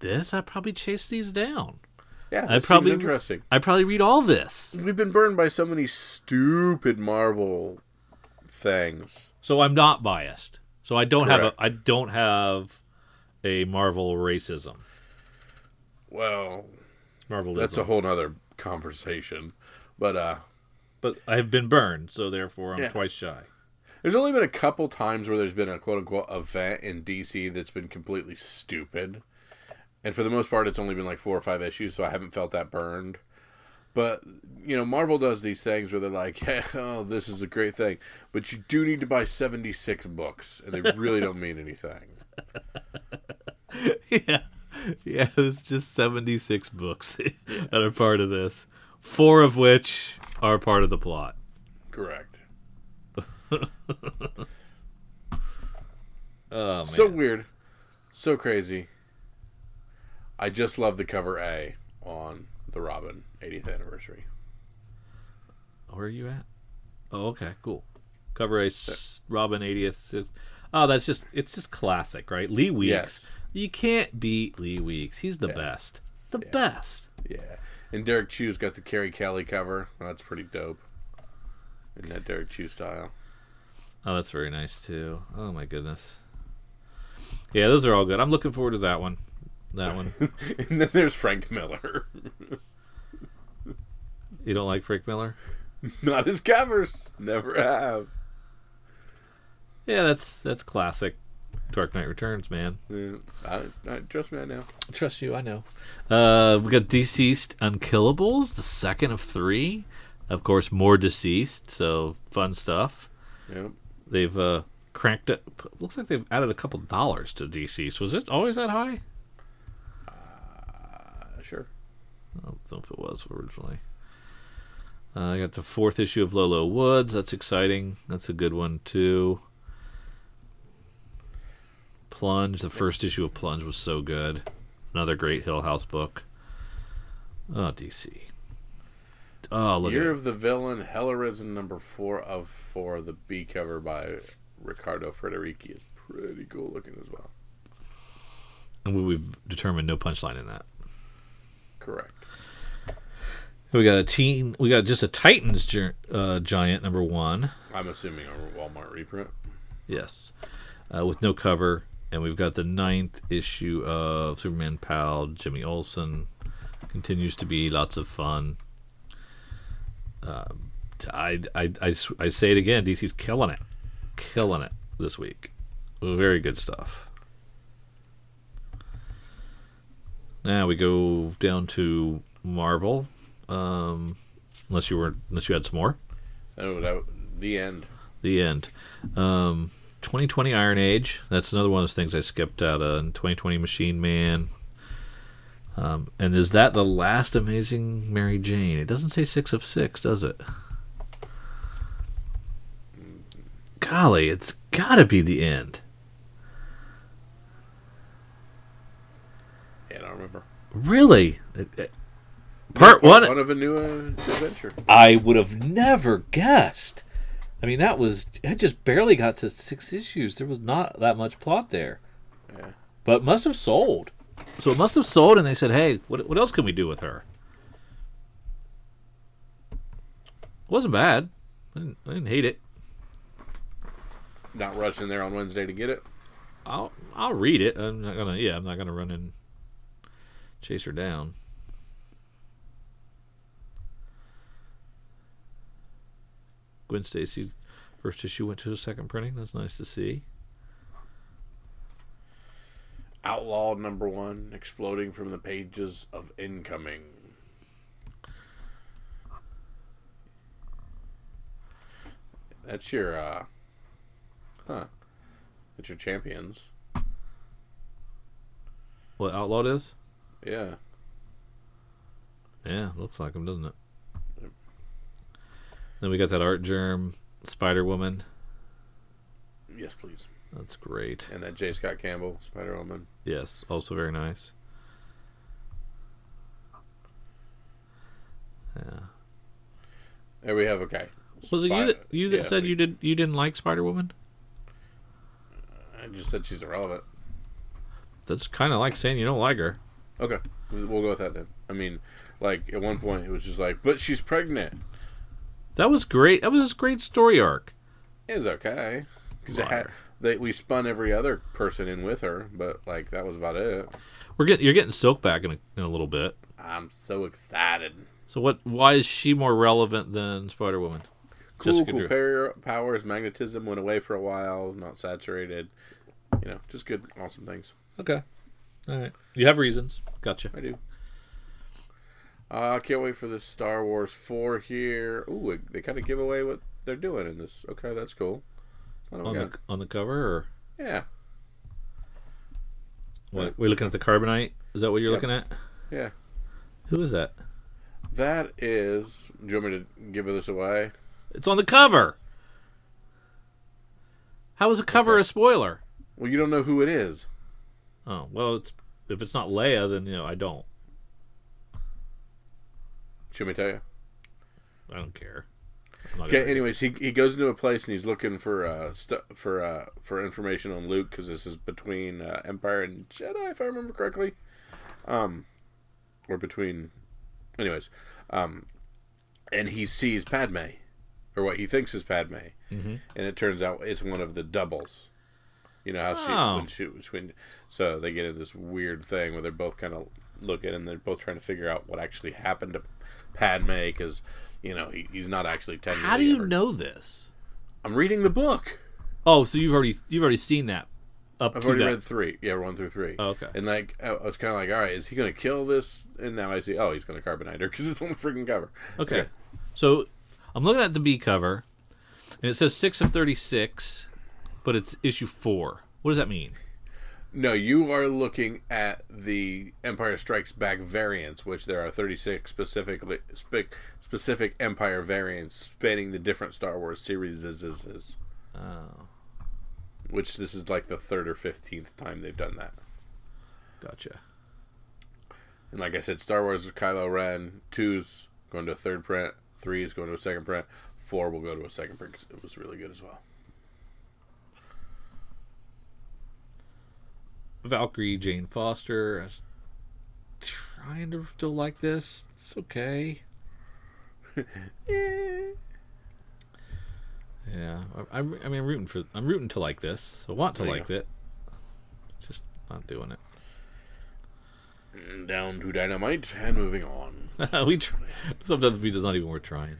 this, I probably chase these down. Yeah, I probably- interesting. I probably read all this, We've been burned by so many stupid Marvel things. so I'm not biased. So I don't have a I don't have a Marvel racism. Well, Marvelism. that's a whole nother conversation. But uh but I've been burned, so therefore I'm Yeah. twice shy. There's only been a couple times where there's been a quote unquote event in DC that's been completely stupid. And for the most part, it's only been like four or five issues, so I haven't felt that burned. But, you know, Marvel does these things where they're like, hey, oh, this is a great thing. But you do need to buy 76 books, and they really don't mean anything. yeah, yeah. It's just seventy six books that are part of this. Four of which are part of the plot. Correct. Oh. So weird. So crazy. I just love the cover A on the Robin 80th anniversary. Where are you at? Oh, okay, cool. Cover a Robin 80th. Oh, that's just it's just classic, right? Lee Weeks. Yes. You can't beat Lee Weeks. He's the Yeah. best. The best. Yeah. And Derrick Chew's got the Carrie Kelly cover. That's pretty dope. In that Derrick Chew style. Oh, that's very nice too. Oh my goodness. Yeah, those are all good. I'm looking forward to that one. That one. and then there's Frank Miller. You don't like Frank Miller? Not his covers. Never have. Yeah, that's that's classic. Dark Knight Returns, man. Yeah, I, I, trust me, I know. Trust you, I know. Uh, we got DCeased Unkillables, the second of three. Of course, more deceased, so fun stuff. Yep. They've uh, cranked it. Looks like they've added a couple dollars to DCeased. Was it always that high? Uh, sure. I don't know if it was originally. Uh, I got the fourth issue of Low Low Woods. That's exciting. That's a good one too. Plunge. The first issue of Plunge was so good. Another great Hill House book. Oh, DC. Oh, look Year of the Villain, Hell Arisen, number four of four. The B cover by Riccardo Federici is pretty cool looking as well. And we- we've determined no punchline in that. Correct. We got a teen. We got just a Titans gi- uh, giant number one. I'm assuming a Walmart reprint. Yes, uh, with no cover. and we've got the ninth issue of Superman pal Jimmy Olsen. Continues to be lots of fun. Um, I, I, I, I say it again. DC's killing it, killing it this week. Very good stuff. Now we go down to Marvel. Um, unless you were, unless you had some more. Oh, that the end. The end. Um, 2020 Iron Age. That's another one of those things I skipped out on. 2020 Machine Man. Um, and is that the last Amazing Mary Jane? It doesn't say six of six, does it? Golly, it's got to be the end. Yeah, I don't remember. Really? It- it- part one. One of a new uh, adventure. I would have never guessed. I mean, that was I just barely got to six issues. There was not that much plot there, Yeah. but must have sold. So it must have sold, and they said, "Hey, what what else can we do with her?" It wasn't bad. I didn't, I didn't hate it. Not rushing there on Wednesday to get it. I'll I'll read it. I'm not gonna. Yeah, I'm not gonna run and chase her down. Gwen Stacy first issue went to a second printing. That's nice to see. Outlaw number one, exploding from the pages of Incoming. That's your, uh, huh? That's your champions. What Outlawed is? Yeah. Yeah, looks like him, doesn't it? Then we got that Artgerm Spider Woman. Yes, please. That's great. And then J. Scott Campbell, Spider Woman. Yes, also very nice. Yeah. There we have. Okay. Was it you that you that yeah, said we- you did you didn't like Spider Woman? I just said she's irrelevant. That's kind of like saying you don't like her. Okay, we'll go with that then. I mean, like at one point it was just like, but she's pregnant. That was great. That was a great story arc. It's okay because it had they we spun every other person in with her, but like that was about it. We're getting you're getting Silk back in a, in a little bit. I'm so excited. So what? Why is she more relevant than Spider Woman? Cool, cool power, powers. Magnetism went away for a while, not saturated. You know, just good, awesome things. Okay. All right. You have reasons. Gotcha. I do. Uh, I can't wait for the Star Wars 4 here. Ooh, they kind of give away what they're doing in this. Okay, that's cool. On the on the cover, or Yeah, what? We're looking at the carbonite. Is that what you're Yep. looking at? yeah. Who is that? That is. Do you want me to give this away? It's on the cover. How is a cover Okay. a spoiler? Well, you don't know who it is. Oh well, it's if it's not Leia, then you know I don't. Should me tell you? I don't care. Okay. Anyways, he he goes into a place and he's looking for uh stu- for uh for information on Luke because this is between uh, Empire and Jedi, if I remember correctly. Um, or between, anyways, um, and he sees Padme, or what he thinks is Padme, Mhm. and it turns out it's one of the doubles. You know how she Oh. when she between, so they get in this weird thing where they're both kind of looking and they're both trying to figure out what actually happened to Padme because you know he, he's not actually technically. How do you ever- know this? I'm reading the book. Oh, so you've already you've already seen that up I've to already that. read three. Yeah, one through three. Oh, okay. And like, I I was kind of like, all right, is he going to kill this? And now I see, oh, he's going to carbonite her because it's on the freaking cover. Okay. So I'm looking at the B cover, and it says six of thirty-six, but it's issue four. What does that mean? No, you are looking at the Empire Strikes Back variants, which there are 36 specifically spe- specific Empire variants spanning the different Star Wars series. Oh, Which this is like the third or fifteenth time they've done that. gotcha. And like I said, Star Wars is Kylo Ren. Two's going to a third print. Three is going to a second print. Four will go to a second print because it was really good as well. Valkyrie Jane Foster. I was trying to still like this. It's okay. Yeah, I, I, I mean, I'm rooting for. I'm rooting to like this. I want to There like it. Just not doing it. Down to dynamite and moving on. we sometimes it's not even worth trying.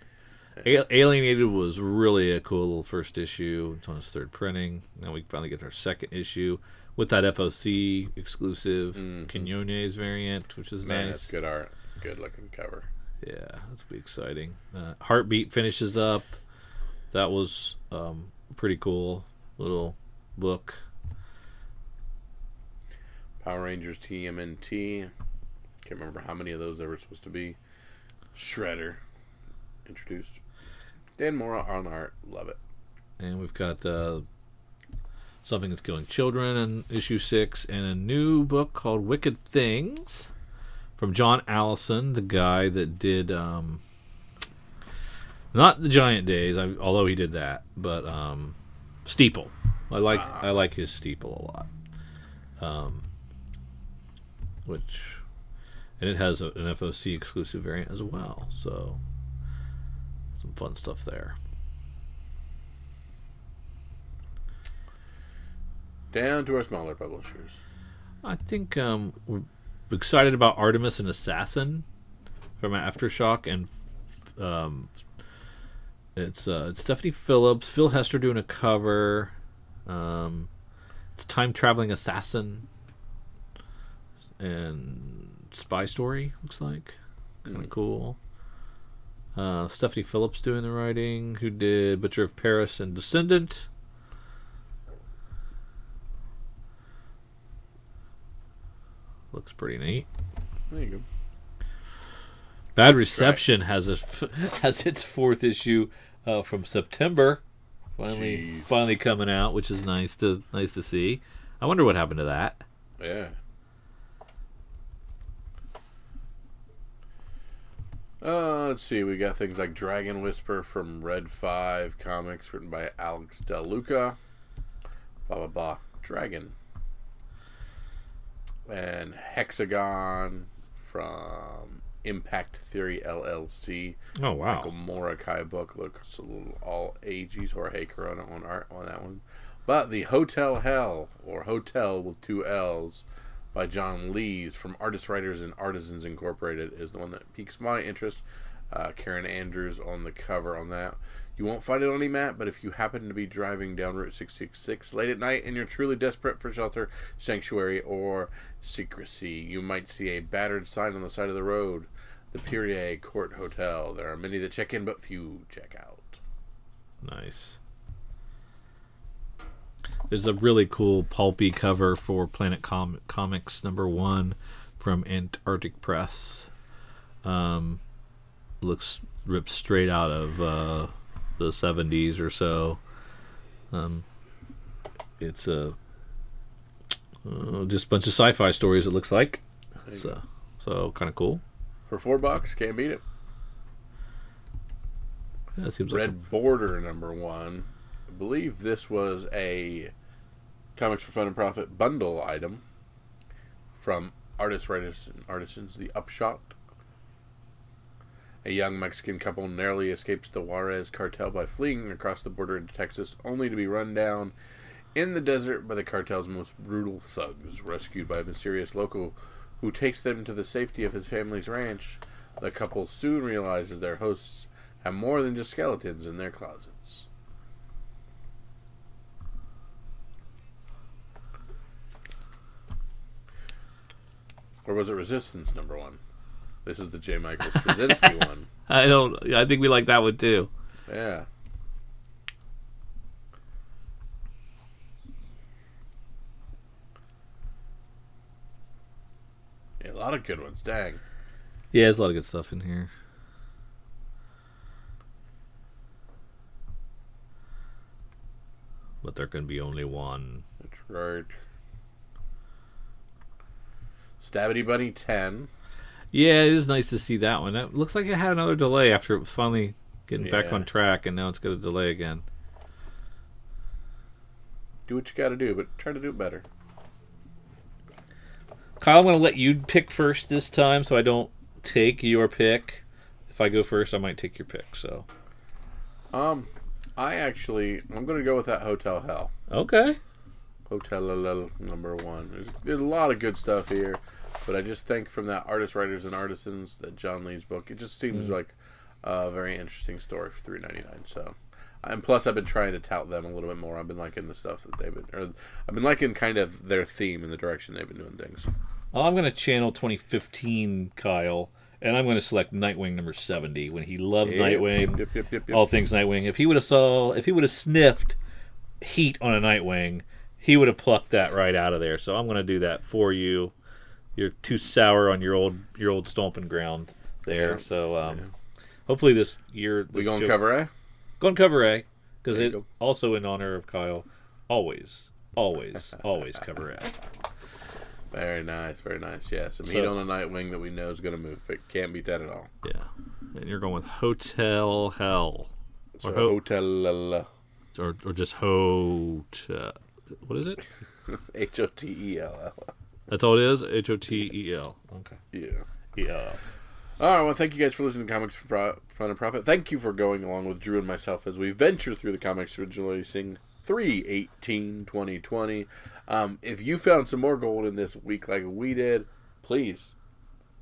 A- Alienated was really a cool little first issue. It's on its third printing. Now we finally get our second issue with that FOC exclusive Quinones variant, which is Man, nice. that's good art. Good looking cover. Yeah, that's be exciting. Uh, Heartbeat finishes up. That was um, pretty cool little book. Power Rangers TMNT. Can't remember how many of those there were supposed to be. Shredder introduced. Dan Mora on art. Love it. And we've got uh, something that's killing children in issue six, and a new book called Wicked Things from John Allison, the guy that did um, not the Giant Days, I, although he did that, but um, Steeple. I like I like his Steeple a lot. Um, which and it has a, an FOC exclusive variant as well, so some fun stuff there. Down to our smaller publishers. I think um, we're excited about Artemis and Assassin from Aftershock, and um, it's uh, it's Stephanie Phillips, Phil Hester doing a cover. Um, it's time traveling assassin and spy story looks like kind of cool. Uh, Stephanie Phillips doing the writing, who did Butcher of Paris and Descendant. Looks pretty neat. There you go. Bad Reception has a has its fourth issue uh, from September. Finally, Jeez. finally coming out, which is nice to nice to see. I wonder what happened to that. Yeah. Uh, let's see. We got things like Dragon Whisper from Red Five Comics, written by Alex Del Luca. Blah blah blah. Dragon. And Hexagon from Impact Theory LLC. Oh wow! Michael Morikai book. Looks a little all ages. Jorge Corona on art on that one. But the Hotel Hell, or Hotel with two L's, by John Lees from Artist Writers and Artisans Incorporated is the one that piques my interest. Uh, Karen Andrews on the cover on that. You won't find it on any map, but if you happen to be driving down Route 666 late at night and you're truly desperate for shelter, sanctuary, or secrecy, you might see a battered sign on the side of the road. The Perrier Court Hotel. There are many that check in, but few check out. Nice. There's a really cool pulpy cover for Planet Com- Comics number one from Antarctic Press. Um, looks ripped straight out of uh, the 70s or so. Um, it's a uh, just a bunch of sci-fi stories. It looks like so so kind of cool. For four bucks, can't beat it. Yeah, it seems like Red Border number one. I believe this was a Comics for Fun and Profit bundle item from Artists, Writers, and Artisans, The Upshot. A young Mexican couple narrowly escapes the Juarez cartel by fleeing across the border into Texas, only to be run down in the desert by the cartel's most brutal thugs. Rescued by a mysterious local who takes them to the safety of his family's ranch, the couple soon realizes their hosts have more than just skeletons in their closets. Or was it Resistance number one? This is the J. Michael Straczynski one. I don't. I think we like that one too. Yeah. Yeah, a lot of good ones. Dang. Yeah, there's a lot of good stuff in here. But there can be only one. That's right. Stabity Bunny 10. Yeah, it is nice to see that one. It looks like it had another delay after it was finally getting back on track, and now it's got a delay again. Do what you gotta do, but try to do it better. Kyle, I'm going to let you pick first this time, so I don't take your pick. If I go first, I might take your pick. So Um, I actually, I'm gonna go with that Hotel Hell. okay, Hotel number one. There's, there's a lot of good stuff here, but I just think from that artist, writers, and artisans that John Lees' book, it just seems mm. like a very interesting story for three ninety nine. So, and plus, I've been trying to tout them a little bit more. I've been liking the stuff that they've been, or I've been liking kind of their theme and the direction they've been doing things. Well, I'm going to channel 2015 Kyle, and I'm going to select Nightwing number 70 when he loved Nightwing. Yep, yep, yep, yep. all things Nightwing. If he would have saw, if he would have sniffed heat on a Nightwing, he would have plucked that right out of there. So I'm going to do that for you. You're too sour on your old your old stomping ground there. Yeah. So um, hopefully this year we this going joke- cover A? going cover A because it go. also in honor of Kyle. Always, always, always cover A. Very nice, very nice. Yeah, some So- heat on a Nightwing that we know is going to move. It can't beat that at all. Yeah, and you're going with Hotel Hell So Or ho- Hotel or or just Hot. What is it? H O T E L L. That's all it is. H O T E L. Okay. Yeah. Yeah. All right. Well, thank you guys for listening to Comics for Fun and Profit. Thank you for going along with Drew and myself as we venture through the comics releasing 3 18 2020. Um, if you found some more gold in this week like we did, please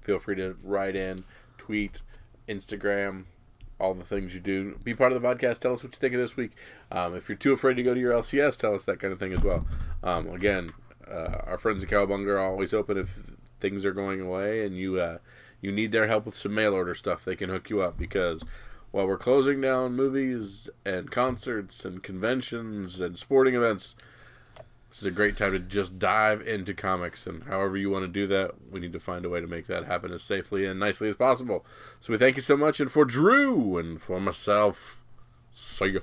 feel free to write in, tweet, Instagram, all the things you do. Be part of the podcast. Tell us what you think of this week. Um, if you're too afraid to go to your LCS, tell us that kind of thing as well. Um, again, uh, our friends at Cowabunga are always open if things are going away and you uh, you need their help with some mail order stuff. They can hook you up because while we're closing down movies and concerts and conventions and sporting events. This is a great time to just dive into comics, and however you want to do that, we need to find a way to make that happen as safely and nicely as possible. So we thank you so much, and for Drew and for myself, see ya.